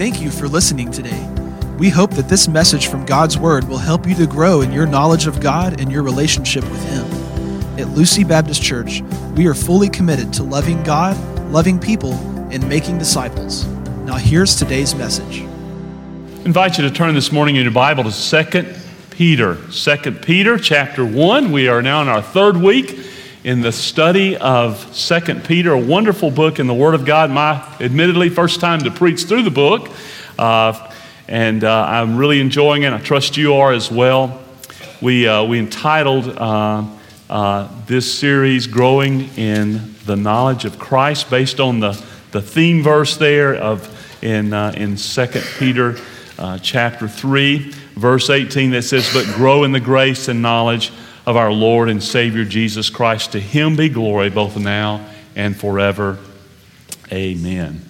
Thank you for listening today. We hope that this message from God's Word will help you to grow in your knowledge of God and your relationship with Him. At Lucy Baptist Church, we are fully committed to loving God, loving people, and making disciples. Now, here's today's message. I invite you to turn this morning in your Bible to 2 Peter. 2 Peter chapter 1. We are now in our third week in the study of 2 Peter, a wonderful book in the Word of God. My admittedly first time to preach through the book. Uh, and uh, I'm really enjoying it. I trust you are as well. We, uh, we entitled uh, uh, this series Growing in the Knowledge of Christ based on the, the theme verse there of in, uh, in 2 Peter chapter 3, verse 18 that says, But grow in the grace and knowledge of our Lord and Savior Jesus Christ. To him be glory both now and forever. Amen.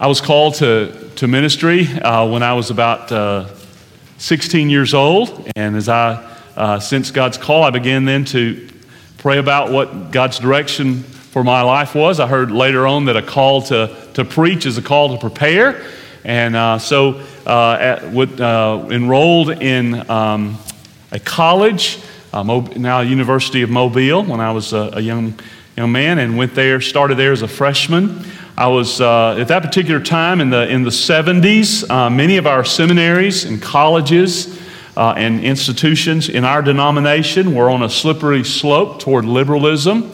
I was called to, to ministry uh, when I was about uh, 16 years old, and as I uh, sensed God's call, I began then to pray about what God's direction for my life was. I heard later on that a call to, to preach is a call to prepare, and uh, so uh, at, would, uh, enrolled in um, a college, uh, now University of Mobile, when I was a, a, young, young man, and went there, started there as a freshman. I was, uh, at that particular time in the, in the 70s, uh, many of our seminaries and colleges uh, and institutions in our denomination were on a slippery slope toward liberalism.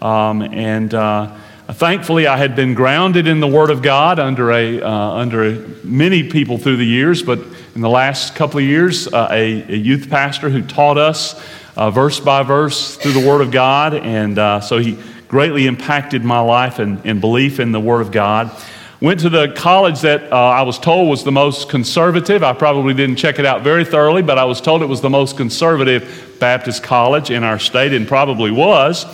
Um, and uh, thankfully, I had been grounded in the Word of God under, a, uh, under a, many people through the years, but in the last couple of years, uh, a, a, youth pastor who taught us uh, verse by verse through the Word of God. And uh, so he greatly impacted my life and, and, belief in the Word of God. Went to the college that uh, I was told was the most conservative. I probably didn't check it out very thoroughly, but I was told it was the most conservative Baptist college in our state and probably was.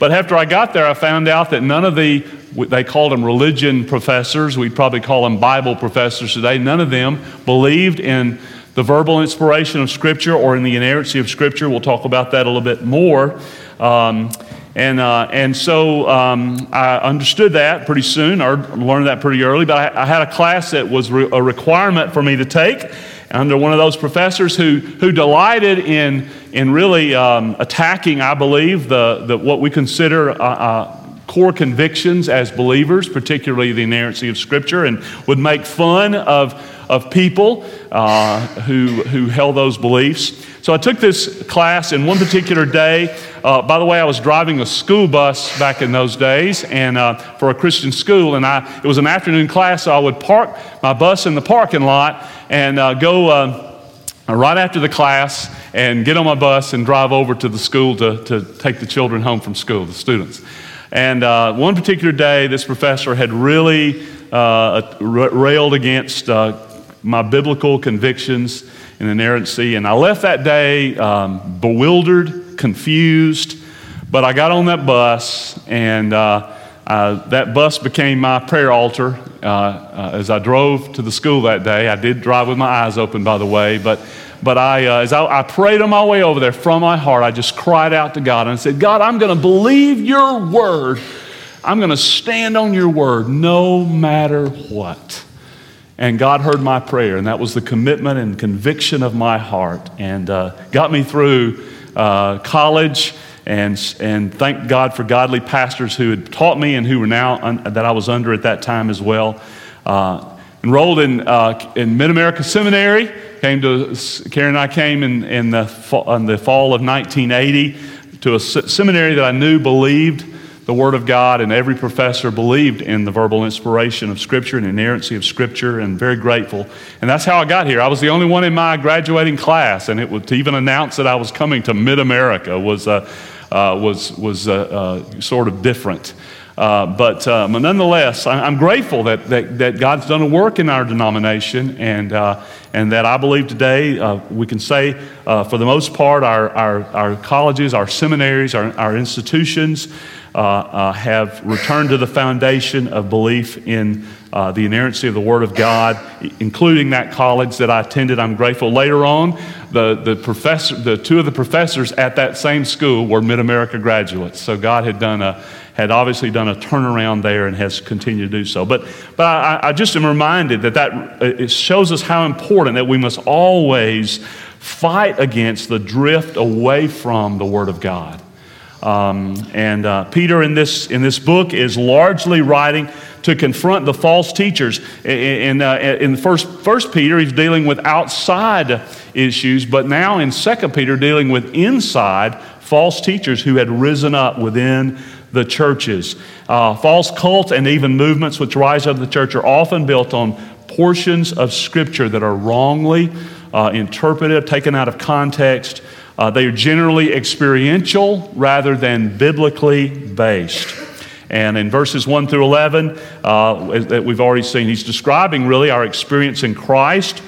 But after I got there, I found out that none of the, they called them religion professors, we'd probably call them Bible professors today, none of them believed in the verbal inspiration of Scripture or in the inerrancy of Scripture. We'll talk about that a little bit more. Um, and, uh, and so um, I understood that pretty soon, or learned that pretty early, but I, I had a class that was re- a requirement for me to take under one of those professors who, who delighted in, in really um, attacking, I believe, the, the, what we consider uh, uh, core convictions as believers, particularly the inerrancy of Scripture, and would make fun of, of people uh, who, who held those beliefs. So I took this class in one particular day. Uh, by the way, I was driving a school bus back in those days, and uh, for a Christian school, and I, it was an afternoon class, so I would park my bus in the parking lot and uh, go uh, right after the class and get on my bus and drive over to the school to, to take the children home from school, the students. And uh, one particular day, this professor had really uh, railed against my biblical convictions and inerrancy. And I left that day um, bewildered, confused. But I got on that bus, and uh, uh, that bus became my prayer altar uh, uh, as I drove to the school that day. I did drive with my eyes open, by the way, but, but I, uh, as I, I prayed on my way over there from my heart, I just cried out to God and I said, God, I'm going to believe your word. I'm going to stand on your word no matter what. And God heard my prayer, and that was the commitment and conviction of my heart, and uh, got me through uh, college and, and thank God for godly pastors who had taught me and who were now un, that I was under at that time as well. Uh, enrolled in, uh, in Mid America Seminary. Came to Karen and I came in, in, the, in the fall of 1980 to a seminary that I knew believed the Word of God, and every professor believed in the verbal inspiration of Scripture and inerrancy of Scripture, and very grateful. And that's how I got here. I was the only one in my graduating class, and it was to even announce that I was coming to Mid America was. Uh, uh, was, was uh, uh, sort of different. Uh, but, uh, but, nonetheless, I'm grateful that, that, that, God's done a work in our denomination, and, uh, and that I believe today we can say, for the most part, our, our, our colleges, our seminaries, our, our institutions have returned to the foundation of belief in uh, the inerrancy of the Word of God, including that college that I attended. I'm grateful. Later on, the, the, professor, the two of the professors at that same school were Mid America graduates. So God had done a, had obviously done a turnaround there and has continued to do so. But, but I, I just am reminded that that uh, it shows us how important that we must always fight against the drift away from the Word of God. Um, and uh, Peter in this, in this book is largely writing to confront the false teachers. In, uh, in first, first Peter, he's dealing with outside issues, but now in Second Peter, dealing with inside false teachers who had risen up within the churches. Uh, false cults and even movements which rise up in the church are often built on portions of Scripture that are wrongly uh, interpreted, taken out of context. Uh, they are generally experiential rather than biblically based. And in verses 1 through 11, uh, that we've already seen, he's describing really our experience in Christ,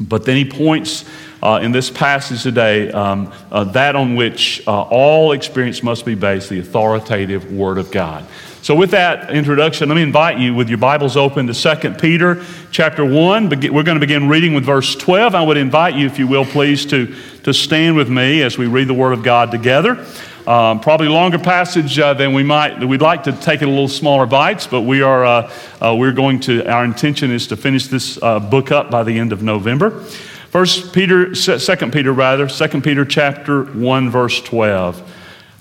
but then he points uh, in this passage today um, uh, that on which uh, all experience must be based, the authoritative Word of God. So, with that introduction, let me invite you, with your Bibles open, to 2 Peter chapter 1. We're going to begin reading with verse 12. I would invite you, if you will, please, to, to stand with me as we read the Word of God together. Um, probably longer passage uh, than we might. We'd like to take it a little smaller bites, but we are uh, uh, we're going to. Our intention is to finish this uh, book up by the end of November. First Peter, Second Peter rather, Second Peter chapter one verse twelve.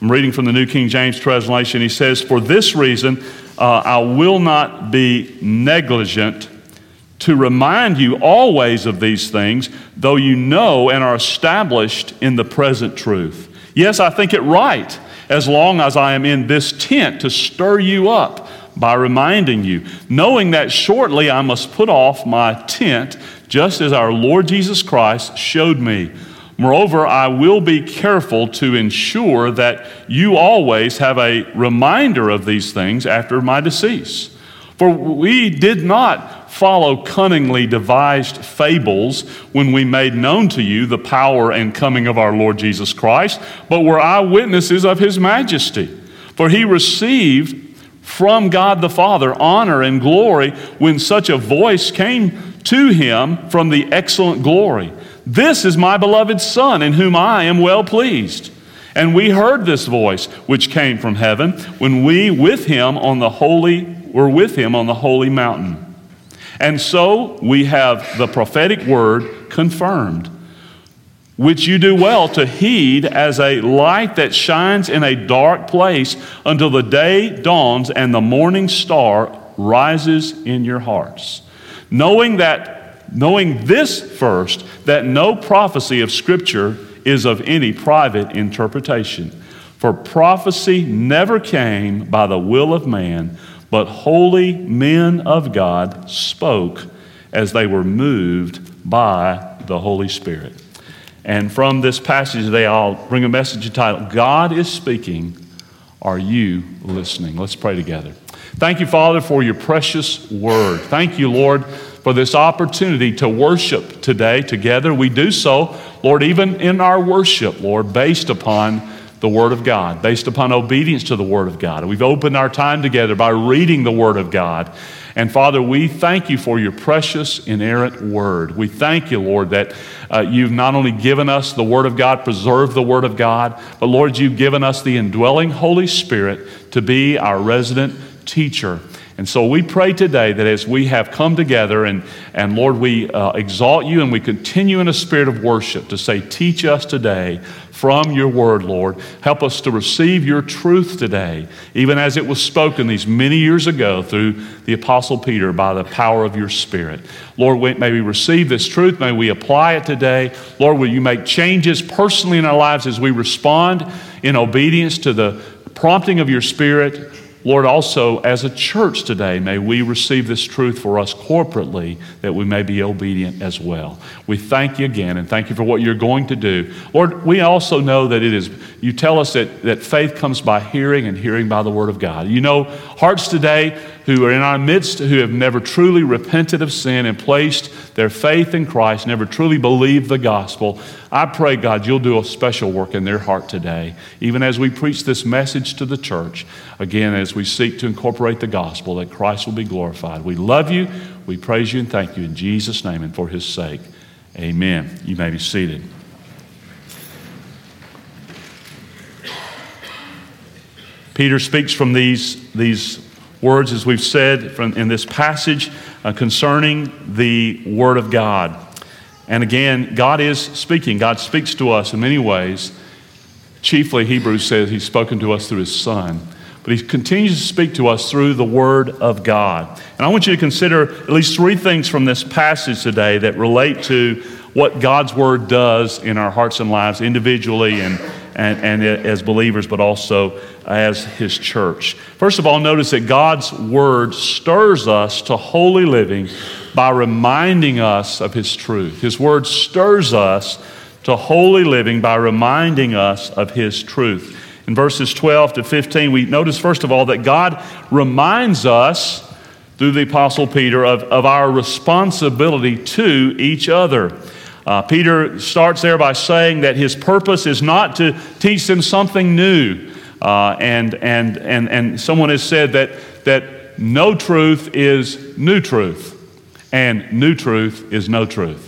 I'm reading from the New King James translation. He says, "For this reason, uh, I will not be negligent." To remind you always of these things, though you know and are established in the present truth. Yes, I think it right, as long as I am in this tent, to stir you up by reminding you, knowing that shortly I must put off my tent, just as our Lord Jesus Christ showed me. Moreover, I will be careful to ensure that you always have a reminder of these things after my decease. For we did not follow cunningly devised fables when we made known to you the power and coming of our Lord Jesus Christ, but were eyewitnesses of his majesty. For he received from God the Father honor and glory when such a voice came to him from the excellent glory. This is my beloved Son, in whom I am well pleased. And we heard this voice which came from heaven when we with him on the holy were with him on the holy mountain. And so we have the prophetic word confirmed, which you do well to heed as a light that shines in a dark place until the day dawns and the morning star rises in your hearts. Knowing that knowing this first that no prophecy of scripture is of any private interpretation. For prophecy never came by the will of man, but holy men of God spoke as they were moved by the Holy Spirit. And from this passage today, I'll bring a message entitled, God is Speaking. Are you listening? Let's pray together. Thank you, Father, for your precious word. Thank you, Lord, for this opportunity to worship today together. We do so, Lord, even in our worship, Lord, based upon the Word of God, based upon obedience to the Word of God. We've opened our time together by reading the Word of God. And Father, we thank you for your precious, inerrant Word. We thank you, Lord, that uh, you've not only given us the Word of God, preserved the Word of God, but Lord, you've given us the indwelling Holy Spirit to be our resident teacher. And so we pray today that as we have come together and, and Lord, we uh, exalt you and we continue in a spirit of worship to say, Teach us today from your word, Lord. Help us to receive your truth today, even as it was spoken these many years ago through the Apostle Peter by the power of your Spirit. Lord, may we receive this truth. May we apply it today. Lord, will you make changes personally in our lives as we respond in obedience to the prompting of your Spirit? Lord, also as a church today, may we receive this truth for us corporately that we may be obedient as well. We thank you again and thank you for what you're going to do. Lord, we also know that it is, you tell us that, that faith comes by hearing and hearing by the word of God. You know, hearts today who are in our midst who have never truly repented of sin and placed their faith in Christ, never truly believed the gospel. I pray, God, you'll do a special work in their heart today, even as we preach this message to the church. Again, as we seek to incorporate the gospel, that Christ will be glorified. We love you, we praise you, and thank you in Jesus' name and for his sake. Amen. You may be seated. Peter speaks from these, these words, as we've said from, in this passage, uh, concerning the Word of God. And again, God is speaking. God speaks to us in many ways. Chiefly, Hebrews says He's spoken to us through His Son. But He continues to speak to us through the Word of God. And I want you to consider at least three things from this passage today that relate to what God's Word does in our hearts and lives individually and, and, and as believers, but also as His church. First of all, notice that God's Word stirs us to holy living by reminding us of His truth. His Word stirs us to holy living by reminding us of His truth. In verses 12 to 15, we notice, first of all, that God reminds us through the Apostle Peter of, of our responsibility to each other. Uh, Peter starts there by saying that his purpose is not to teach them something new. Uh, and, and, and, and someone has said that, that no truth is new truth, and new truth is no truth.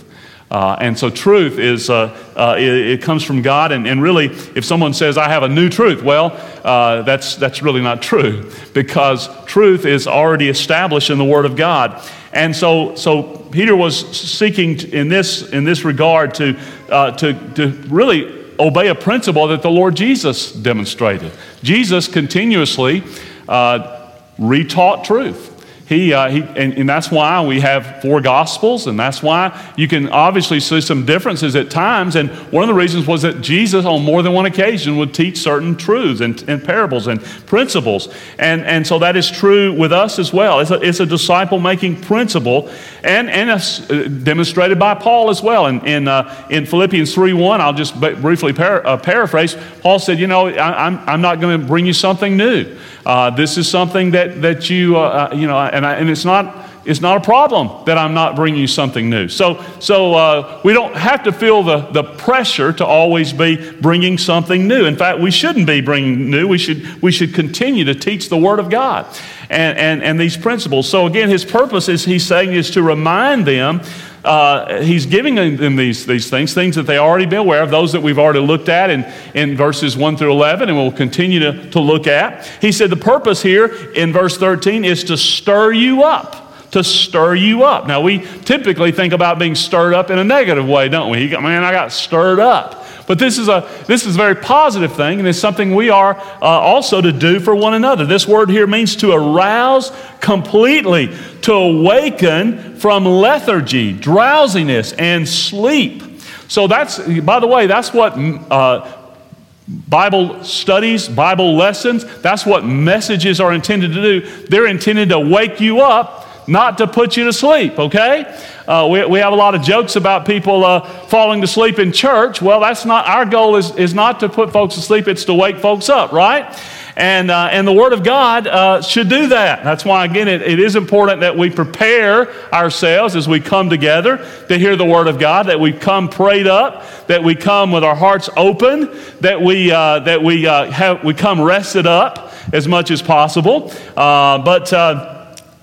Uh, and so truth is, uh, uh, it, it, comes from God. And, and really, if someone says, I have a new truth, well, uh, that's, that's really not true because truth is already established in the Word of God. And so, so Peter was seeking in this, in this regard to, uh, to, to really obey a principle that the Lord Jesus demonstrated. Jesus continuously uh, retaught truth. He, uh, he and, and, that's why we have four gospels, and that's why you can obviously see some differences at times. And one of the reasons was that Jesus, on more than one occasion, would teach certain truths and, and parables and principles. And, and so that is true with us as well. It's a, it's a disciple making principle, and, and uh, demonstrated by Paul as well. In, in, uh, in Philippians 3 1, I'll just briefly uh, paraphrase. Paul said, You know, I, I'm, I'm not going to bring you something new. Uh, this is something that, that you, uh, uh, you know, and, I, and it's not, it's not a problem that I'm not bringing you something new. So, so uh, we don't have to feel the, the pressure to always be bringing something new. In fact, we shouldn't be bringing new. We should, we should continue to teach the Word of God and, and, and these principles. So, again, his purpose is, he's saying, is to remind them uh, he's giving them these, these things, things that they already been aware of, those that we've already looked at in, in verses 1 through 11, and we'll continue to, to look at. He said the purpose here in verse 13 is to stir you up. To stir you up. Now, we typically think about being stirred up in a negative way, don't we? Man, I got stirred up. But this is a this is a very positive thing, and it's something we are uh, also to do for one another. This word here means to arouse completely, to awaken from lethargy, drowsiness, and sleep. So that's, by the way, that's what uh, Bible studies, Bible lessons, that's what messages are intended to do. They're intended to wake you up not to put you to sleep, okay? Uh, we, we have a lot of jokes about people uh, falling to sleep in church. Well, that's not our goal is, is not to put folks to sleep, it's to wake folks up, right? And, uh, and the Word of God uh, should do that. That's why, again, it, it is important that we prepare ourselves as we come together to hear the Word of God, that we come prayed up, that we come with our hearts open, that we, uh, that we, uh, have, we come rested up as much as possible. but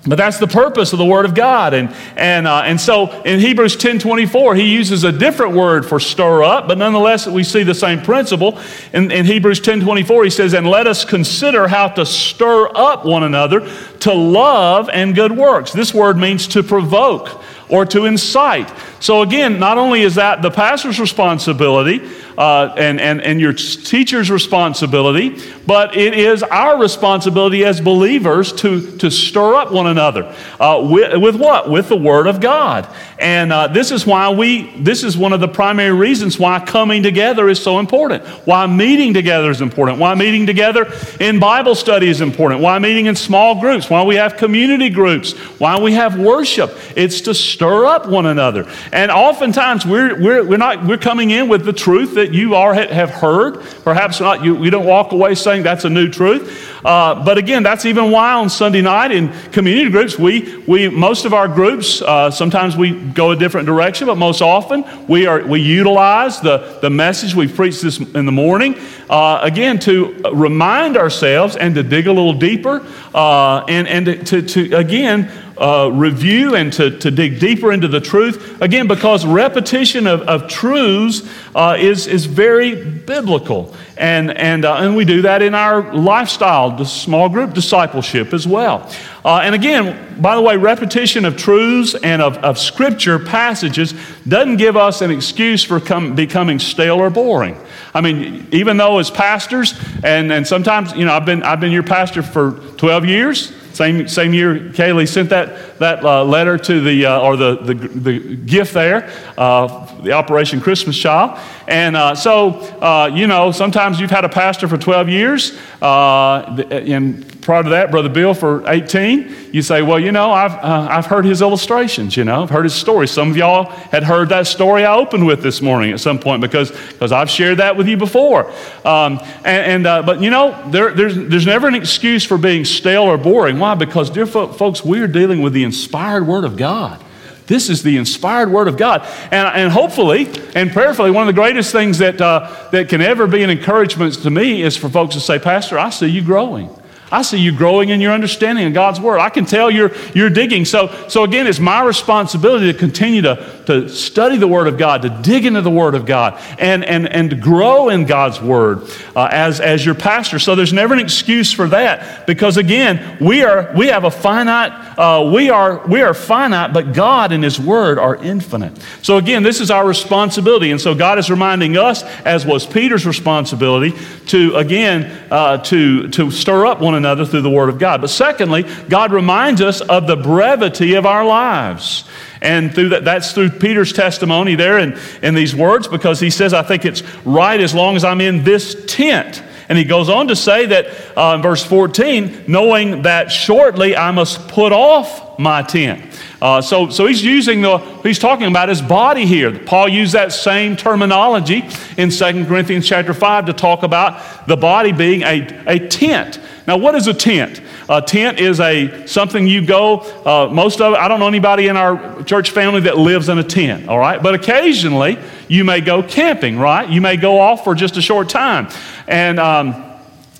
but that's the purpose of the Word of God. And, and, uh, and so in Hebrews 10 24, he uses a different word for stir up, but nonetheless, we see the same principle. In, in Hebrews 10 24, he says, And let us consider how to stir up one another to love and good works. This word means to provoke or to incite. So, again, not only is that the pastor's responsibility uh, and, and, and your teacher's responsibility, but it is our responsibility as believers to, to stir up one another. Uh, with, with, what? With the Word of God. And uh, this is why we, this is one of the primary reasons why coming together is so important, why meeting together is important, why meeting together in Bible study is important, why meeting in small groups, why we have community groups, why we have worship. It's to stir up one another. And oftentimes we're, we're, we're, not, we're coming in with the truth that you are, have heard. Perhaps not, you, you don't walk away saying that's a new truth. Uh, but again, that's even why on Sunday night in community groups, we, we most of our groups, uh, sometimes we go a different direction, but most often we, are, we utilize the, the message we preached this in the morning, uh, again, to remind ourselves and to dig a little deeper uh, and, and to, to, again, uh, review and to, to dig deeper into the truth. Again, because repetition of, of truths uh, is, is very biblical. And, and, uh, and we do that in our lifestyle, the small group discipleship as well. Uh, and again, by the way, repetition of truths and of, of scripture passages doesn't give us an excuse for becoming stale or boring. I mean, even though as pastors, and, and sometimes, you know, I've been, I've been your pastor for 12 years. Same, same year, Kaylee sent that, that uh, letter to the, uh, or the, the, the gift there, uh, the Operation Christmas Child. And uh, so, uh, you know, sometimes you've had a pastor for 12 years, and prior to that, Brother Bill for 18. You say, well, you know, I've, uh, I've heard his illustrations, you know, I've heard his story. Some of y'all had heard that story I opened with this morning at some point because, because I've shared that with you before. Um, and, and uh, but, you know, there, there's, there's never an excuse for being stale or boring. Why? Because, dear fo- folks, we're dealing with the inspired Word of God. This is the inspired Word of God. And, and hopefully and prayerfully, one of the greatest things that, uh, that can ever be an encouragement to me is for folks to say, Pastor, I see you growing. I see you growing in your understanding of God's Word. I can tell you're, you're digging. So, so, again, it's my responsibility to continue to, to study the Word of God, to dig into the Word of God, and, and, and to grow in God's Word uh, as, as your pastor. So there's never an excuse for that because, again, we, are, we have a finite, uh, we, are, we are finite, but God and His Word are infinite. So, again, this is our responsibility. And so God is reminding us, as was Peter's responsibility, to, again, uh, to, to stir up one another through the Word of God. But secondly, God reminds us of the brevity of our lives. And through that, that's through Peter's testimony there in, in these words, because he says, I think it's right as long as I'm in this tent. And he goes on to say that uh, in verse 14, knowing that shortly I must put off my tent. Uh, so, so he's using the, he's talking about his body here. Paul used that same terminology in 2 Corinthians chapter 5 to talk about the body being a, a tent. Now, what is a tent? A tent is a something you go. Uh, most of I don't know anybody in our church family that lives in a tent. All right, but occasionally you may go camping. Right, you may go off for just a short time, and um,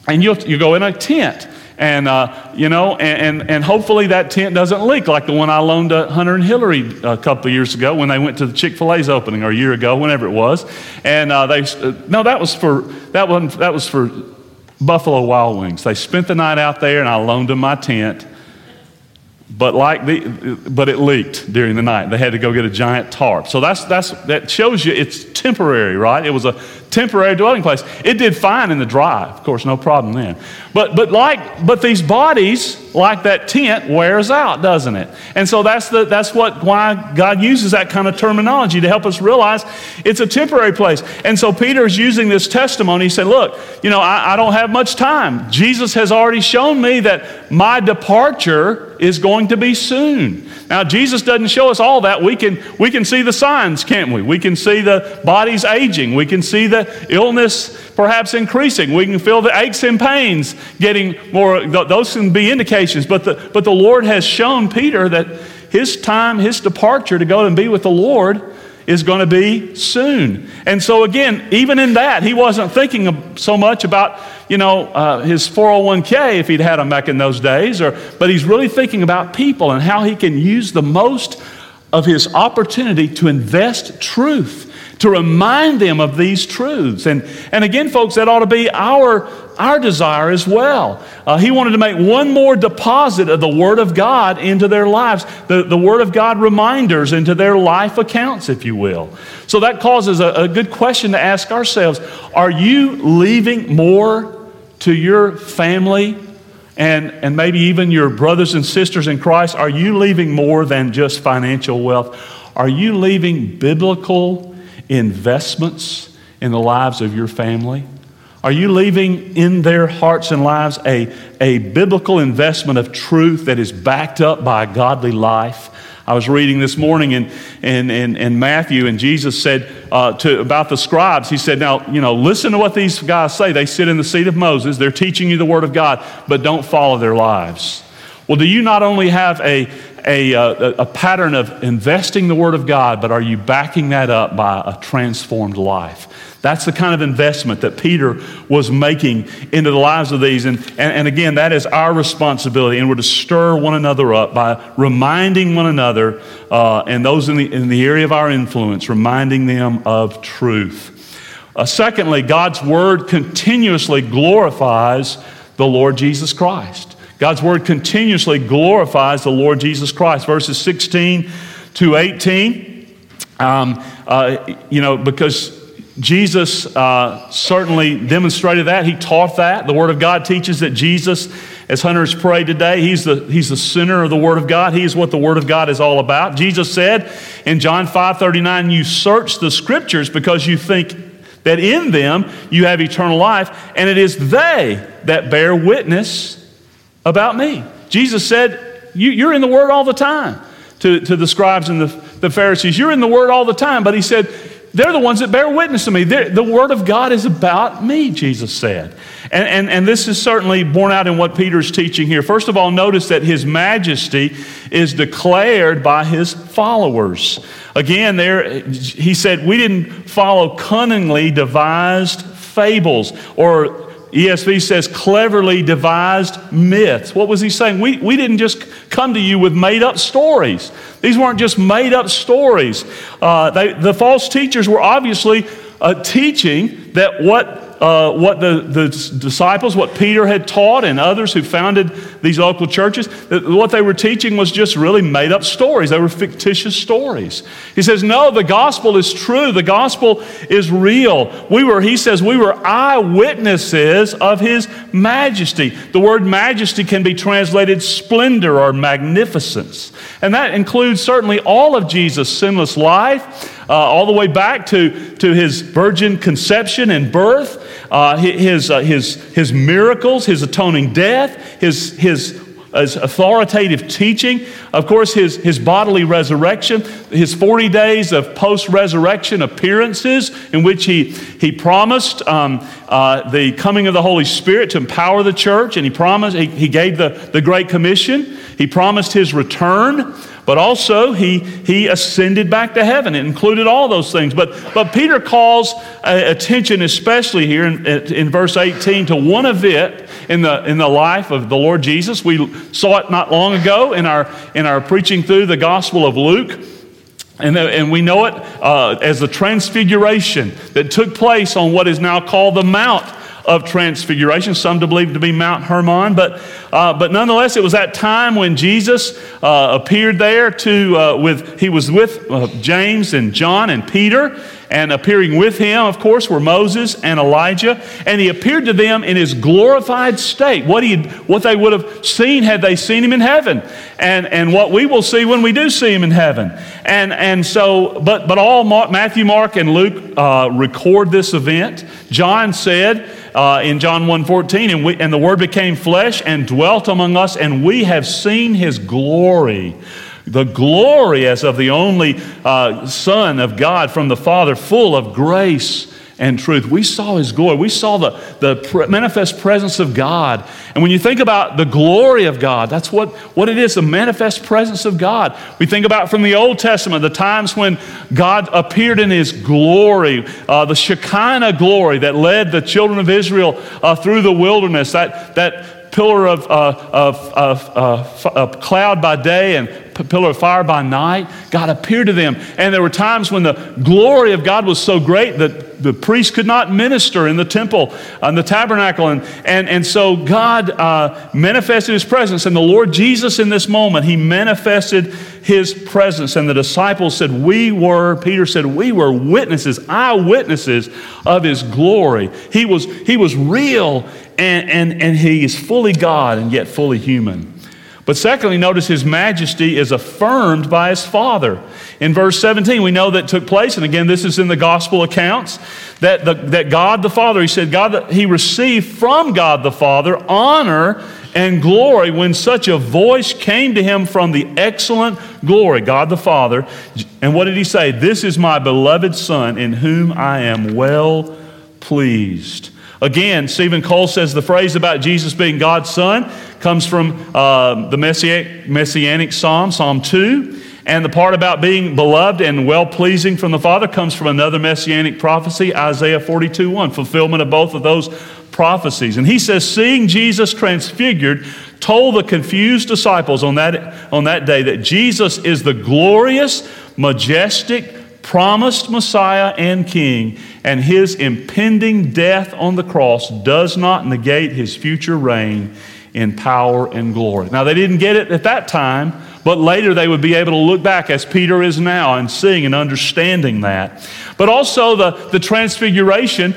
and you you go in a tent. And, uh, you know, and, and, and, hopefully that tent doesn't leak like the one I loaned to Hunter and Hillary a couple of years ago when they went to the Chick fil A's opening, or a year ago, whenever it was. And uh, they, uh, no, that was for, that, one, that was for Buffalo Wild Wings. They spent the night out there, and I loaned them my tent. But like the, but it leaked during the night. They had to go get a giant tarp. So that's that's that shows you it's temporary, right? It was a temporary dwelling place. It did fine in the dry, of course, no problem then. But but like but these bodies, like that tent, wears out, doesn't it? And so that's the that's what why God uses that kind of terminology to help us realize it's a temporary place. And so Peter is using this testimony. He said, Look, you know, I, I don't have much time. Jesus has already shown me that my departure is going to be soon. Now, Jesus doesn't show us all that. We can, we can see the signs, can't we? We can see the bodies aging. We can see the illness perhaps increasing. We can feel the aches and pains getting more. Those can be indications. But the, but the Lord has shown Peter that his time, his departure to go and be with the Lord is going to be soon. And so, again, even in that, he wasn't thinking so much about, you know, uh, his 401k if he'd had them back in those days, or, but he's really thinking about people and how he can use the most of his opportunity to invest truth to remind them of these truths. And, and again, folks, that ought to be our, our desire as well. Uh, he wanted to make one more deposit of the Word of God into their lives, the, the Word of God reminders into their life accounts, if you will. So that causes a, a good question to ask ourselves Are you leaving more to your family and, and maybe even your brothers and sisters in Christ? Are you leaving more than just financial wealth? Are you leaving biblical investments in the lives of your family? Are you leaving in their hearts and lives a, a biblical investment of truth that is backed up by a godly life? I was reading this morning in, in, in, in Matthew, and Jesus said uh, to, about the scribes, He said, Now, you know, listen to what these guys say. They sit in the seat of Moses, they're teaching you the Word of God, but don't follow their lives. Well, do you not only have a, a, a, a, pattern of investing the Word of God, but are you backing that up by a transformed life? That's the kind of investment that Peter was making into the lives of these. And, and, and again, that is our responsibility. And we're to stir one another up by reminding one another, uh, and those in the, in the area of our influence, reminding them of truth. Uh, secondly, God's word continuously glorifies the Lord Jesus Christ. God's word continuously glorifies the Lord Jesus Christ. Verses 16 to 18, um, uh, you know, because Jesus uh, certainly demonstrated that. He taught that. The Word of God teaches that Jesus, as hunters pray today, he's the, he's the center of the Word of God. He is what the Word of God is all about. Jesus said in John 5 39, You search the Scriptures because you think that in them you have eternal life, and it is they that bear witness about me. Jesus said, you, are in the Word all the time to, to the scribes and the, the Pharisees. You're in the Word all the time. But he said, they're the ones that bear witness to me. They're, the Word of God is about me, Jesus said. And, and, and this is certainly borne out in what Peter's teaching here. First of all, notice that his majesty is declared by his followers. Again, there he said, We didn't follow cunningly devised fables or ESV says cleverly devised myths. What was he saying? We, we didn't just come to you with made up stories. These weren't just made up stories. Uh, they, the false teachers were obviously uh, teaching that what uh, what the, the disciples, what Peter had taught, and others who founded these local churches, what they were teaching was just really made up stories. They were fictitious stories. He says, No, the gospel is true. The gospel is real. We were, he says, we were eyewitnesses of his majesty. The word majesty can be translated splendor or magnificence. And that includes certainly all of Jesus' sinless life uh, all the way back to, to his virgin conception and birth, uh, his, uh, his, his miracles, his atoning death, his, his, his authoritative teaching, of course, his, his bodily resurrection, his 40 days of post resurrection appearances in which he, he promised um, uh, the coming of the Holy Spirit to empower the church, and he promised, he, he gave the, the Great Commission, he promised his return but also he, he ascended back to heaven. It included all those things. But, but Peter calls uh, attention, especially here in, in verse 18, to one event in the, in the life of the Lord Jesus. We saw it not long ago in our, in our preaching through the Gospel of Luke. And, and we know it uh, as the transfiguration that took place on what is now called the Mount of Transfiguration, some to believe to be Mount Hermon. But, uh, but nonetheless, it was that time when Jesus uh, appeared there to, uh, with, he was with uh, James and John and Peter, and appearing with him, of course, were Moses and Elijah. And he appeared to them in his glorified state, what, he what they would have seen had they seen him in heaven, and, and what we will see when we do see him in heaven. And, and so, but, but all Matthew, Mark, and Luke uh, record this event. John said, uh, in John 1.14, and, we, and the Word became flesh and dwelt among us, and we have seen His glory. The glory as of the only uh, Son of God from the Father, full of grace and truth. We saw his glory. We saw the, the manifest presence of God. And when you think about the glory of God, that's what, what it is the manifest presence of God. We think about from the Old Testament, the times when God appeared in his glory, uh, the Shekinah glory that led the children of Israel uh, through the wilderness, that, that pillar of, uh, of, of uh, cloud by day and pillar of fire by night. God appeared to them. And there were times when the glory of God was so great that the priest could not minister in the temple, in the tabernacle. And, and, and so God uh, manifested his presence. And the Lord Jesus, in this moment, he manifested his presence. And the disciples said, We were, Peter said, we were witnesses, eyewitnesses of his glory. He was, he was real and, and, and he is fully God and yet fully human. But secondly, notice his majesty is affirmed by his Father. In verse 17, we know that took place, and again, this is in the gospel accounts, that, the, that God the Father, he said, God, he received from God the Father honor and glory when such a voice came to him from the excellent glory, God the Father. And what did he say? This is my beloved Son in whom I am well pleased. Again, Steven Cole says the phrase about Jesus being God's Son comes from uh, the messianic, messianic Psalm, Psalm 2. And the part about being beloved and well pleasing from the Father comes from another messianic prophecy, Isaiah 42 1, fulfillment of both of those prophecies. And he says, Seeing Jesus transfigured, told the confused disciples on that, on that day that Jesus is the glorious, majestic, promised Messiah and King, and his impending death on the cross does not negate his future reign in power and glory. Now, they didn't get it at that time, but later they would be able to look back as Peter is now and seeing and understanding that. But also, the, the transfiguration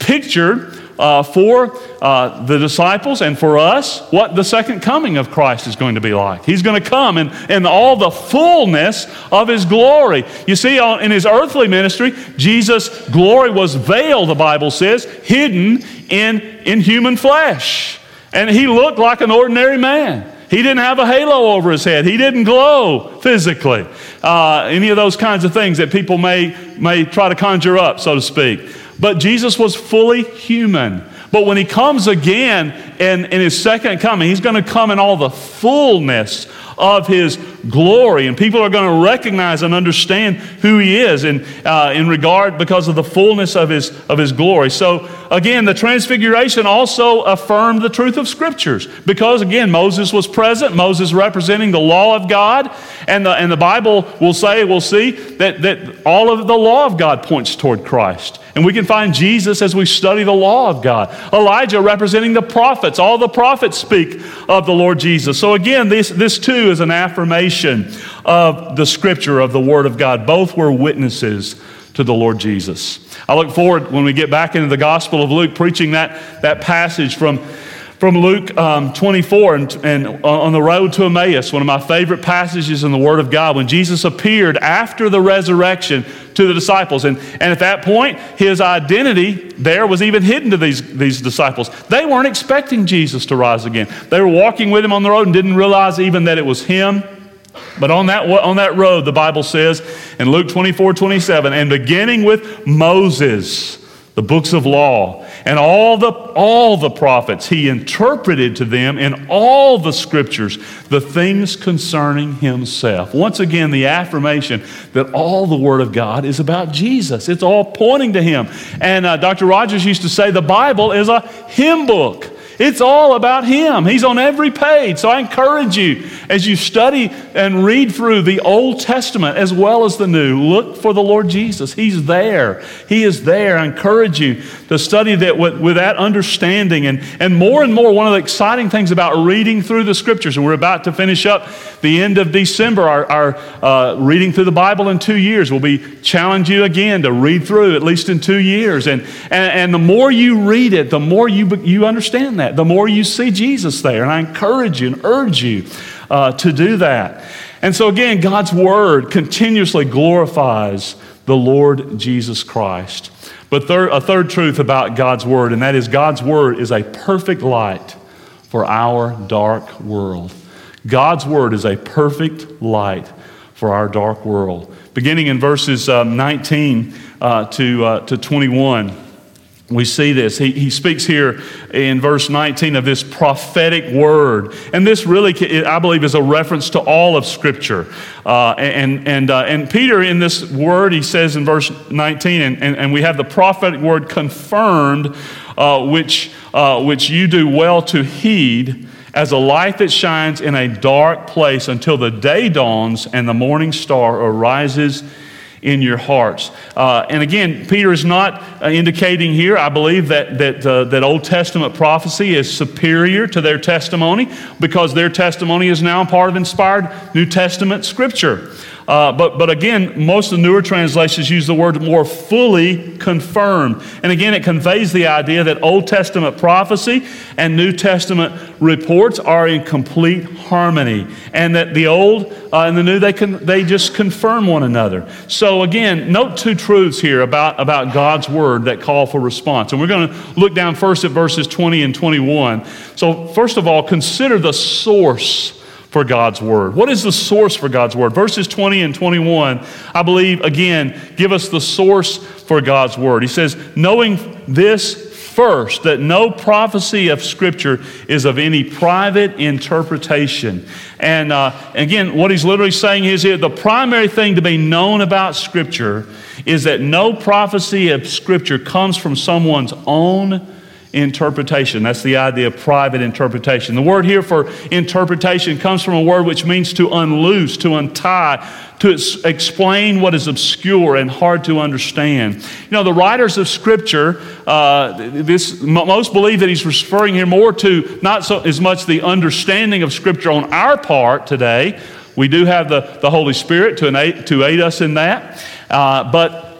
pictured uh, for uh, the disciples and for us what the second coming of Christ is going to be like. He's going to come in, in all the fullness of his glory. You see, in his earthly ministry, Jesus' glory was veiled, the Bible says, hidden in, in human flesh. And he looked like an ordinary man. He didn't have a halo over his head. He didn't glow physically. Uh, any of those kinds of things that people may, may try to conjure up, so to speak. But Jesus was fully human. But when he comes again in, in his second coming, he's going to come in all the fullness of his glory. And people are going to recognize and understand who he is in, uh, in regard because of the fullness of his, of his glory. So, again, the transfiguration also affirmed the truth of scriptures because, again, Moses was present, Moses representing the law of God. And the, and the Bible will say, we'll see, that, that all of the law of God points toward Christ. And we can find Jesus as we study the law of God. Elijah representing the prophets. All the prophets speak of the Lord Jesus. So, again, this, this too is an affirmation of the scripture, of the Word of God. Both were witnesses to the Lord Jesus. I look forward when we get back into the Gospel of Luke, preaching that, that passage from from Luke um, 24 and, and on the road to Emmaus, one of my favorite passages in the Word of God, when Jesus appeared after the resurrection to the disciples. And, and at that point, his identity there was even hidden to these, these disciples. They weren't expecting Jesus to rise again. They were walking with him on the road and didn't realize even that it was him. But on that, on that road, the Bible says in Luke 24 27, and beginning with Moses, the books of law, and all the, all the prophets. He interpreted to them in all the scriptures the things concerning himself. Once again, the affirmation that all the Word of God is about Jesus. It's all pointing to him. And uh, Dr. Rogers used to say the Bible is a Him book. It's all about Him. He's on every page. So I encourage you, as you study and read through the Old Testament as well as the New, look for the Lord Jesus. He's there. He is there. I encourage you to study that with, with that understanding. And, and more and more, one of the exciting things about reading through the Scriptures, and we're about to finish up the end of December, our, our uh, reading through the Bible in two years. We'll be challenge you again to read through at least in two years. And, and, and the more you read it, the more you, you understand that that, the more you see Jesus there. And I encourage you and urge you uh, to do that. And so, again, God's word continuously glorifies the Lord Jesus Christ. But a third truth about God's word, and that is God's word is a perfect light for our dark world. God's word is a perfect light for our dark world. Beginning in verses um, 19 uh, to, uh, to 21 we see this. He, he speaks here in verse 19 of this prophetic word. And this really, I believe, is a reference to all of Scripture. Uh, and, and, uh, and Peter, in this word, he says in verse 19, and, and, and we have the prophetic word confirmed, uh, which, uh, which you do well to heed as a light that shines in a dark place until the day dawns and the morning star arises in your hearts. Uh, and again, Peter is not uh, indicating here, I believe, that, that, uh, that Old Testament prophecy is superior to their testimony because their testimony is now part of inspired New Testament scripture. Uh, but, but again, most of the newer translations use the word more fully confirmed. And again, it conveys the idea that Old Testament prophecy and New Testament reports are in complete harmony. And that the Old uh, and the New, they, can, they just confirm one another. So again, note two truths here about, about God's Word that call for response. And we're going to look down first at verses 20 and 21. So, first of all, consider the source for God's word. What is the source for God's word? Verses 20 and 21, I believe, again, give us the source for God's word. He says, knowing this first, that no prophecy of Scripture is of any private interpretation. And uh, again, what he's literally saying is here the primary thing to be known about Scripture is that no prophecy of Scripture comes from someone's own interpretation. That's the idea of private interpretation. The word here for interpretation comes from a word which means to unloose, to untie, to explain what is obscure and hard to understand. You know, the writers of Scripture, uh, this, most believe that he's referring here more to not so as much the understanding of Scripture on our part today. We do have the, the Holy Spirit to aid, to aid us in that. Uh, but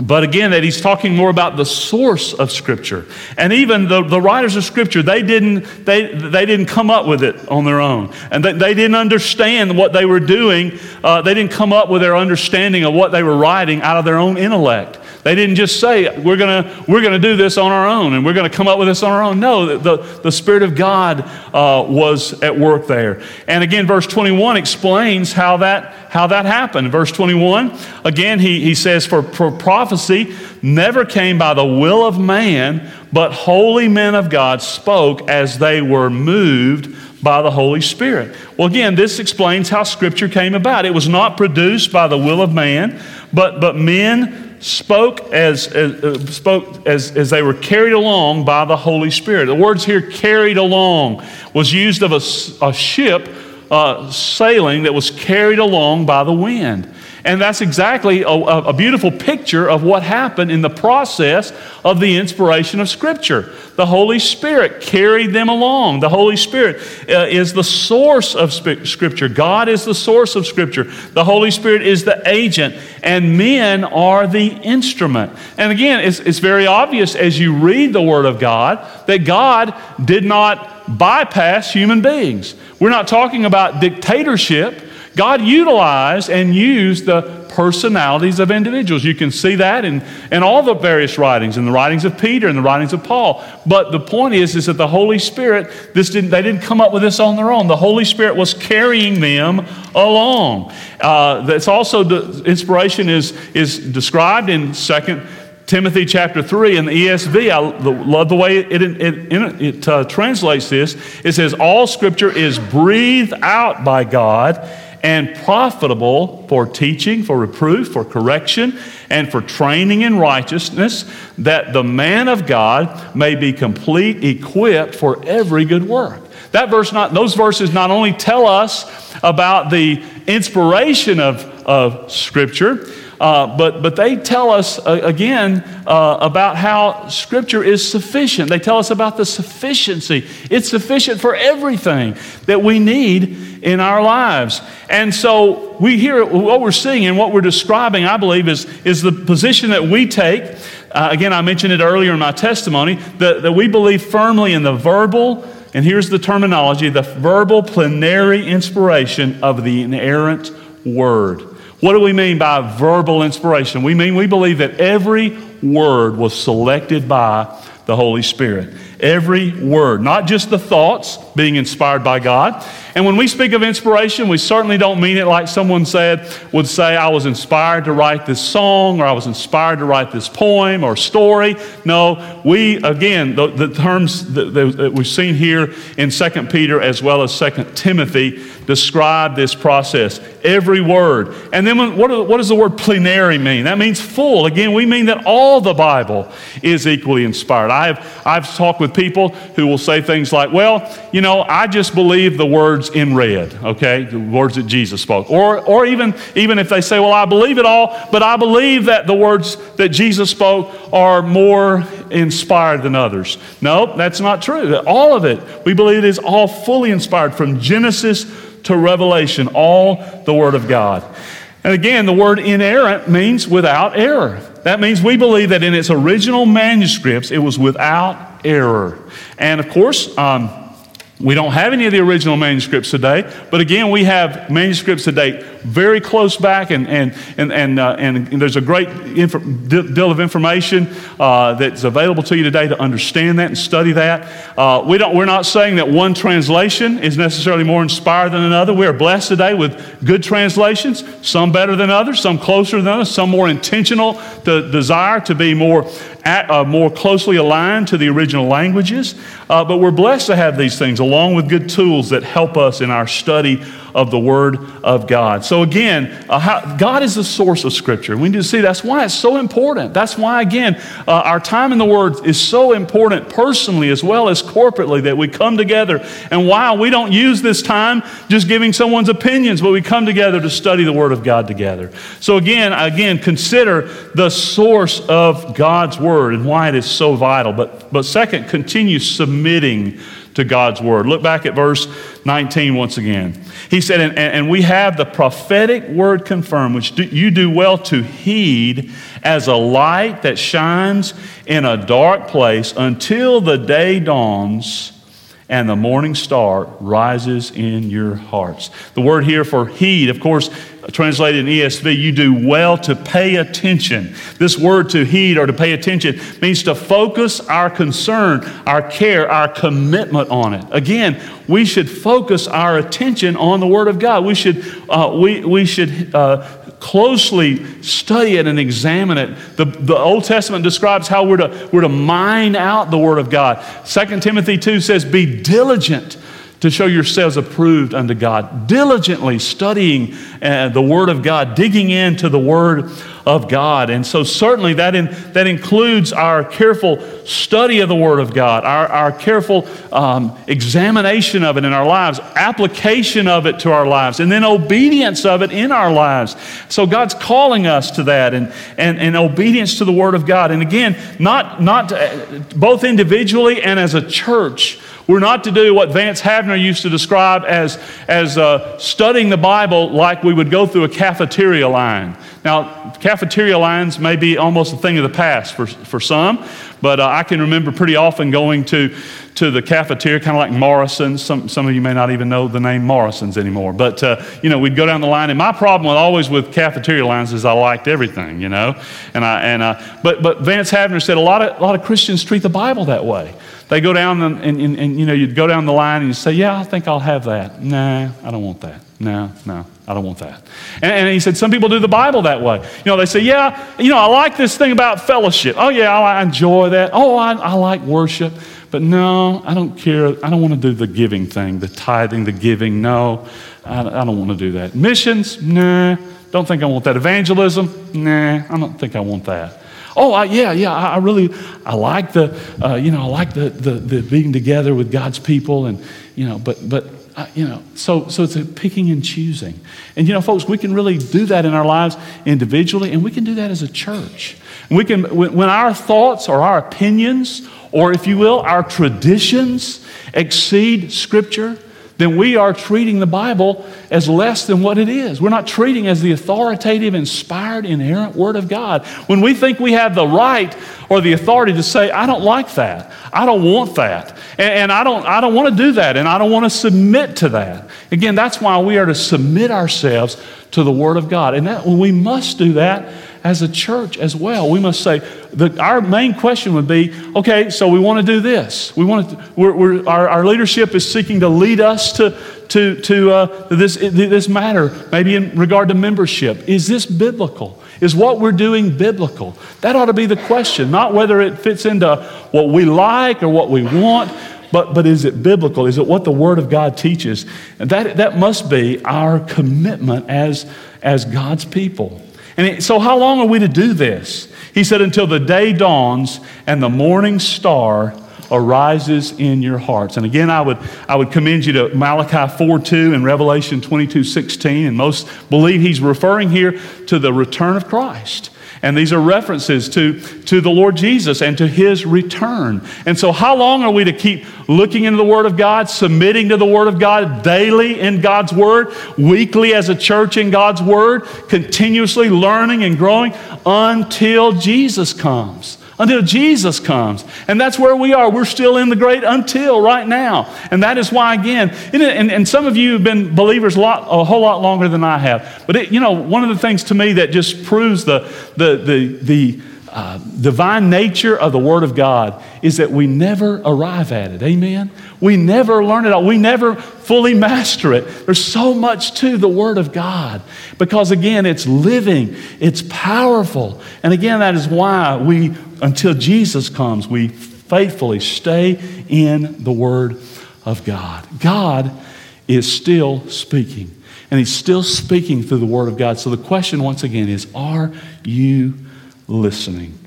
but again, that he's talking more about the source of Scripture. And even the, the writers of Scripture, they didn't, they, they didn't come up with it on their own. And they, they didn't understand what they were doing. Uh, they didn't come up with their understanding of what they were writing out of their own intellect. They didn't just say, we're going we're gonna do this on our own and we're going to come up with this on our own. No, the, the Spirit of God uh, was at work there. And again, verse 21 explains how that, how that happened. Verse 21, again, he, he says, for, for prophecy never came by the will of man, but holy men of God spoke as they were moved by the Holy Spirit. Well, again, this explains how Scripture came about. It was not produced by the will of man, but, but men spoke as, as uh, spoke as, as they were carried along by the Holy Spirit. The words here, carried along, was used of a, a ship uh, sailing that was carried along by the wind. And that's exactly a, a, beautiful picture of what happened in the process of the inspiration of Scripture. The Holy Spirit carried them along. The Holy Spirit uh, is the source of Scripture. God is the source of Scripture. The Holy Spirit is the agent, and men are the instrument. And again, it's, it's very obvious as you read the Word of God that God did not bypass human beings. We're not talking about dictatorship. God utilized and used the personalities of individuals. You can see that in, in all the various writings, in the writings of Peter and the writings of Paul. But the point is, is that the Holy Spirit, this didn't, they didn't come up with this on their own. The Holy Spirit was carrying them along. Uh, that's also the inspiration is, is described in Second Timothy chapter 3 in the ESV, I love the way it, it, it, it uh, translates this. It says, All scripture is breathed out by God and profitable for teaching, for reproof, for correction, and for training in righteousness, that the man of God may be complete, equipped for every good work. That verse not, those verses not only tell us about the inspiration of, of Scripture, uh, but, but they tell us uh, again uh, about how Scripture is sufficient. They tell us about the sufficiency. It's sufficient for everything that we need in our lives. And so we hear what we're seeing and what we're describing, I believe, is, is the position that we take. Uh, again, I mentioned it earlier in my testimony that, that we believe firmly in the verbal, and here's the terminology the verbal plenary inspiration of the inerrant Word. What do we mean by verbal inspiration? We mean we believe that every word was selected by the Holy Spirit. Every word, not just the thoughts being inspired by God. And when we speak of inspiration, we certainly don't mean it like someone said, would say, I was inspired to write this song, or I was inspired to write this poem or story. No, we, again, the, the terms that, that, we've seen here in 2 Peter as well as 2 Timothy describe this process. Every word. And then what, what does the word plenary mean? That means full. Again, we mean that all the Bible is equally inspired. I've, I've talked with people who will say things like, well, you know, I just believe the words in red, okay? The words that Jesus spoke. Or, or even, even if they say, well, I believe it all, but I believe that the words that Jesus spoke are more inspired than others. No, that's not true. All of it, we believe it is all fully inspired from Genesis to Revelation, all the Word of God. And again, the word inerrant means without error. That means we believe that in its original manuscripts, it was without error. And of course, um, we don't have any of the original manuscripts today, but again, we have manuscripts today very close back, and, and, and, and, uh, and, there's a great inf- deal of information uh, that's available to you today to understand that and study that. Uh, we don't, we're not saying that one translation is necessarily more inspired than another. We are blessed today with good translations, some better than others, some closer than others, some more intentional to desire to be more uh, more closely aligned to the original languages. Uh, but we're blessed to have these things along with good tools that help us in our study of the Word of God. So, again, uh, how, God is the source of Scripture. We need to see that's why it's so important. That's why, again, uh, our time in the Word is so important personally as well as corporately that we come together. And why we don't use this time just giving someone's opinions, but we come together to study the Word of God together. So, again, again, consider the source of God's Word and why it is so vital. But, but second, continue submitting to God's word. Look back at verse 19 once again. He said, And, and we have the prophetic word confirmed, which do, you do well to heed as a light that shines in a dark place until the day dawns and the morning star rises in your hearts. The word here for heed, of course, translated in ESV, you do well to pay attention. This word to heed or to pay attention means to focus our concern, our care, our commitment on it. Again, we should focus our attention on the Word of God. We should, uh, we, we should uh, closely study it and examine it. The, the Old Testament describes how we're to, we're to mine out the Word of God. 2 Timothy 2 says, Be diligent to show yourselves approved unto God, diligently studying uh, the Word of God, digging into the Word of God. And so, certainly, that, in, that includes our careful study of the Word of God, our, our careful um, examination of it in our lives, application of it to our lives, and then obedience of it in our lives. So, God's calling us to that and, and, and obedience to the Word of God. And again, not, not uh, both individually and as a church. We're not to do what Vance Havner used to describe as, as uh, studying the Bible like we would go through a cafeteria line. Now, cafeteria lines may be almost a thing of the past for, for some, but uh, I can remember pretty often going to, to the cafeteria, kind of like Morrison's. Some, some of you may not even know the name Morrison's anymore. But, uh, you know, we'd go down the line. And my problem with, always with cafeteria lines is I liked everything, you know. And I, and, uh, but, but Vance Havner said a lot, of, a lot of Christians treat the Bible that way. They go down and, and, and, and, you know, you'd go down the line and you say, yeah, I think I'll have that. Nah, I don't want that. No, no, I don't want that. And, and, he said, some people do the Bible that way. You know, they say, yeah, you know, I like this thing about fellowship. Oh, yeah, I, I enjoy that. Oh, I, I like worship. But no, I don't care. I don't want to do the giving thing, the tithing, the giving. No, I, I don't want to do that. Missions? Nah, don't think I want that. Evangelism? Nah, I don't think I want that. Oh, I, yeah, yeah, I, I, really, I like the, uh, you know, I like the, the, the, being together with God's people and, you know, but, but, uh, you know, so, so it's a picking and choosing. And, you know, folks, we can really do that in our lives individually, and we can do that as a church. We can, when, when our thoughts or our opinions, or if you will, our traditions exceed Scripture, then we are treating the Bible as less than what it is. We're not treating as the authoritative, inspired, inerrant Word of God. When we think we have the right or the authority to say, I don't like that, I don't want that, and, and I don't, I don't want to do that, and I don't want to submit to that. Again, that's why we are to submit ourselves to the Word of God. And that, we must do that as a church as well. We must say, the, our main question would be okay, so we want to do this. We want to, we're, we're, our, our leadership is seeking to lead us to, to, to uh, this, this matter, maybe in regard to membership. Is this biblical? Is what we're doing biblical? That ought to be the question, not whether it fits into what we like or what we want. But, but is it biblical? Is it what the Word of God teaches? And that, that must be our commitment as, as God's people. And so, how long are we to do this? He said, until the day dawns and the morning star arises in your hearts. And again, I would, I would commend you to Malachi 4 2 and Revelation 22 16. And most believe he's referring here to the return of Christ. And these are references to, to the Lord Jesus and to his return. And so, how long are we to keep looking into the Word of God, submitting to the Word of God daily in God's Word, weekly as a church in God's Word, continuously learning and growing until Jesus comes? Until Jesus comes. And that's where we are. We're still in the great until right now. And that is why, again, and, and some of you have been believers a, lot, a whole lot longer than I have. But, it, you know, one of the things to me that just proves the, the, the, the uh, divine nature of the Word of God is that we never arrive at it. Amen? We never learn it all. We never fully master it. There's so much to the Word of God because, again, it's living, it's powerful. And again, that is why we, until Jesus comes, we faithfully stay in the Word of God. God is still speaking, and He's still speaking through the Word of God. So the question, once again, is Are you listening?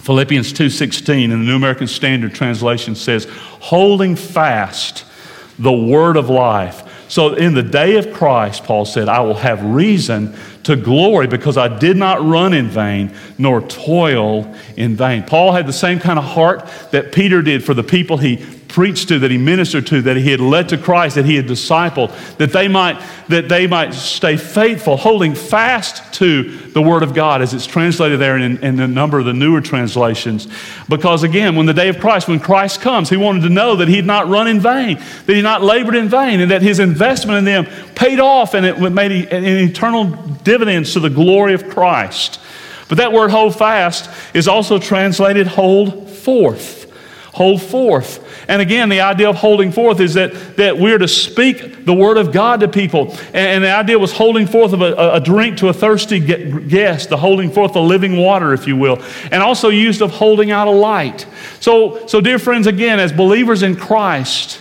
Philippians 2:16 in the New American Standard Translation says, "Holding fast the word of life." So in the day of Christ, Paul said, I will have reason to glory because I did not run in vain nor toil in vain. Paul had the same kind of heart that Peter did for the people he preached to, that he ministered to, that he had led to Christ, that he had discipled, that they might, that they might stay faithful, holding fast to the Word of God as it's translated there in, in a number of the newer translations. Because again, when the day of Christ, when Christ comes, he wanted to know that he had not run in vain, that he not labored in vain, and that his investment in them paid off and it made an eternal dividends to the glory of Christ. But that word hold fast is also translated hold forth. Hold forth. And again, the idea of holding forth is that, that we're to speak the word of God to people. And, and the idea was holding forth of a, a, drink to a thirsty guest, the holding forth of living water, if you will, and also used of holding out a light. So, so dear friends, again, as believers in Christ,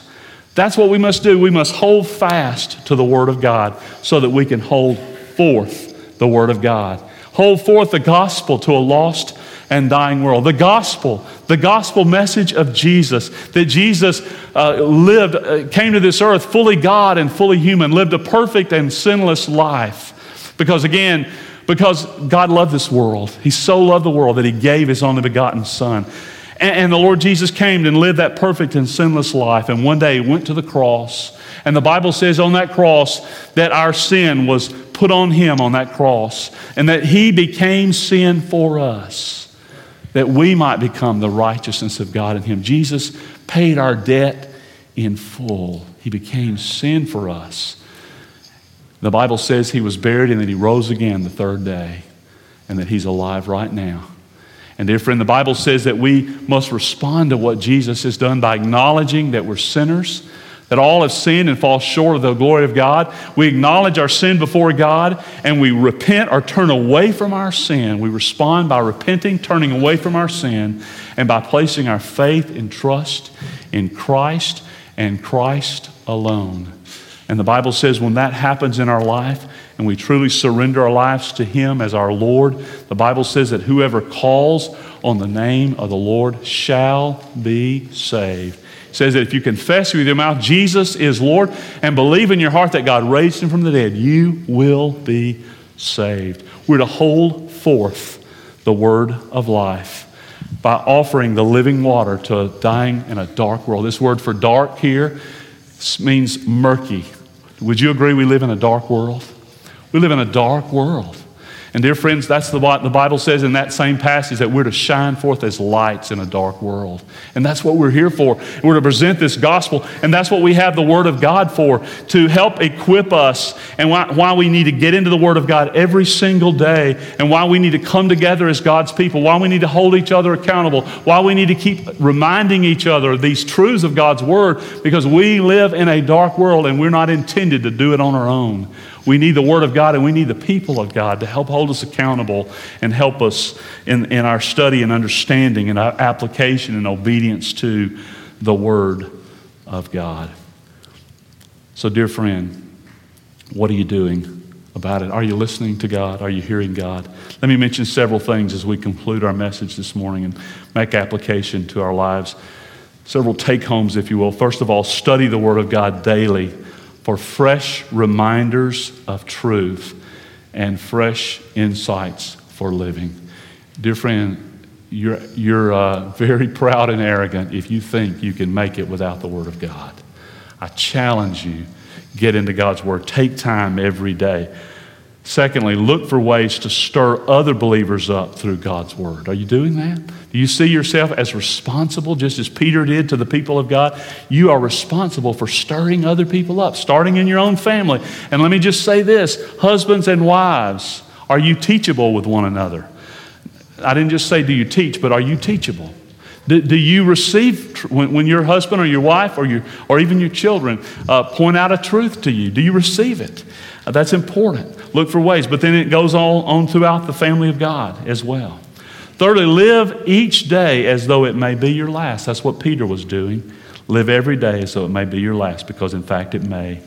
that's what we must do. We must hold fast to the word of God so that we can hold forth the word of God. Hold forth the gospel to a lost and dying world. The gospel, the gospel message of Jesus, that Jesus uh, lived, uh, came to this earth fully God and fully human, lived a perfect and sinless life. Because again, because God loved this world. He so loved the world that He gave His only begotten Son. And, and the Lord Jesus came and lived that perfect and sinless life. And one day He went to the cross. And the Bible says on that cross that our sin was put on Him on that cross and that He became sin for us that we might become the righteousness of God in Him. Jesus paid our debt in full, He became sin for us. The Bible says He was buried and that He rose again the third day, and that He's alive right now. And dear friend, the Bible says that we must respond to what Jesus has done by acknowledging that we're sinners that all have sinned and fall short of the glory of God. We acknowledge our sin before God and we repent or turn away from our sin. We respond by repenting, turning away from our sin, and by placing our faith and trust in Christ and Christ alone. And the Bible says when that happens in our life and we truly surrender our lives to Him as our Lord, the Bible says that whoever calls on the name of the Lord shall be saved says that if you confess with your mouth Jesus is Lord and believe in your heart that God raised him from the dead, you will be saved. We're to hold forth the word of life by offering the living water to a dying and a dark world. This word for dark here means murky. Would you agree we live in a dark world? We live in a dark world. And, dear friends, that's the, what the Bible says in that same passage that we're to shine forth as lights in a dark world. And that's what we're here for. We're to present this gospel, and that's what we have the Word of God for to help equip us, and why, why we need to get into the Word of God every single day, and why we need to come together as God's people, why we need to hold each other accountable, why we need to keep reminding each other these truths of God's Word, because we live in a dark world and we're not intended to do it on our own. We need the Word of God and we need the people of God to help hold us accountable and help us in, in our study and understanding and our application and obedience to the Word of God. So, dear friend, what are you doing about it? Are you listening to God? Are you hearing God? Let me mention several things as we conclude our message this morning and make application to our lives. Several take homes, if you will. First of all, study the Word of God daily for fresh reminders of truth and fresh insights for living. Dear friend, you're, you're uh, very proud and arrogant if you think you can make it without the Word of God. I challenge you, get into God's Word. Take time every day. Secondly, look for ways to stir other believers up through God's Word. Are you doing that? Do you see yourself as responsible, just as Peter did to the people of God? You are responsible for stirring other people up, starting in your own family. And let me just say this husbands and wives, are you teachable with one another? I didn't just say, do you teach, but are you teachable? Do, do you receive, when, when, your husband or your wife or, your, or even your children uh, point out a truth to you, do you receive it? Uh, that's important. Look for ways. But then it goes on, on throughout the family of God as well. Thirdly, live each day as though it may be your last. That's what Peter was doing. Live every day as though it may be your last, because in fact it may.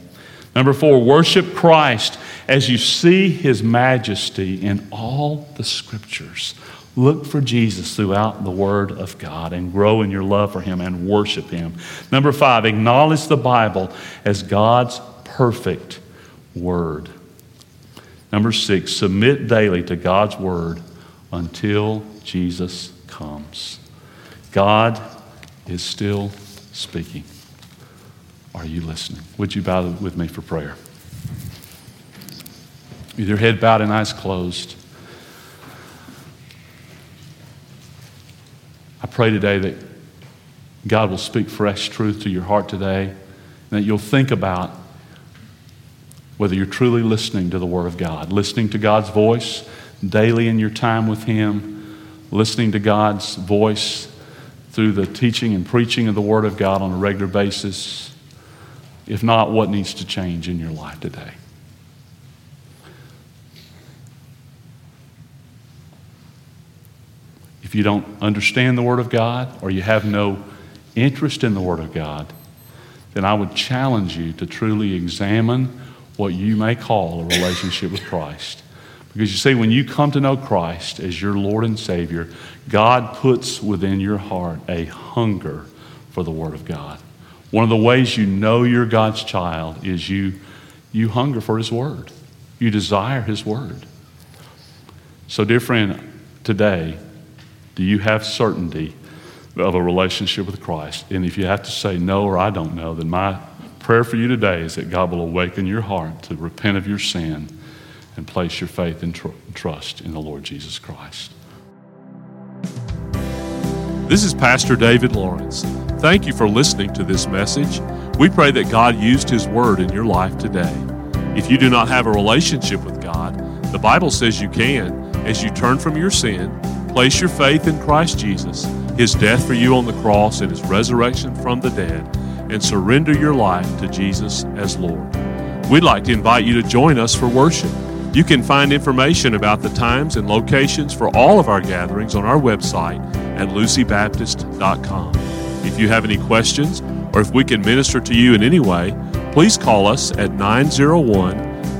Number four, worship Christ as you see his majesty in all the scriptures. Look for Jesus throughout the Word of God and grow in your love for Him and worship Him. Number five, acknowledge the Bible as God's perfect Word. Number six, submit daily to God's Word until Jesus comes. God is still speaking. Are you listening? Would you bow with me for prayer? With your head bowed and eyes closed. I pray today that God will speak fresh truth to your heart today, and that you'll think about whether you're truly listening to the Word of God, listening to God's voice daily in your time with Him, listening to God's voice through the teaching and preaching of the Word of God on a regular basis. If not, what needs to change in your life today? if you don't understand the Word of God or you have no interest in the Word of God, then I would challenge you to truly examine what you may call a relationship with Christ. Because you see, when you come to know Christ as your Lord and Savior, God puts within your heart a hunger for the Word of God. One of the ways you know you're God's child is you, you hunger for His Word, you desire His Word. So, dear friend, today, do you have certainty of a relationship with Christ? And if you have to say no or I don't know, then my prayer for you today is that God will awaken your heart to repent of your sin and place your faith and tr- trust in the Lord Jesus Christ. This is Pastor David Lawrence. Thank you for listening to this message. We pray that God used His Word in your life today. If you do not have a relationship with God, the Bible says you can as you turn from your sin Place your faith in Christ Jesus, his death for you on the cross, and his resurrection from the dead, and surrender your life to Jesus as Lord. We'd like to invite you to join us for worship. You can find information about the times and locations for all of our gatherings on our website at lucybaptist.com. If you have any questions or if we can minister to you in any way, please call us at 901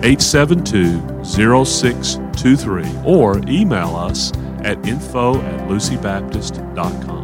872 0623 or email us at info at lucybaptist.com.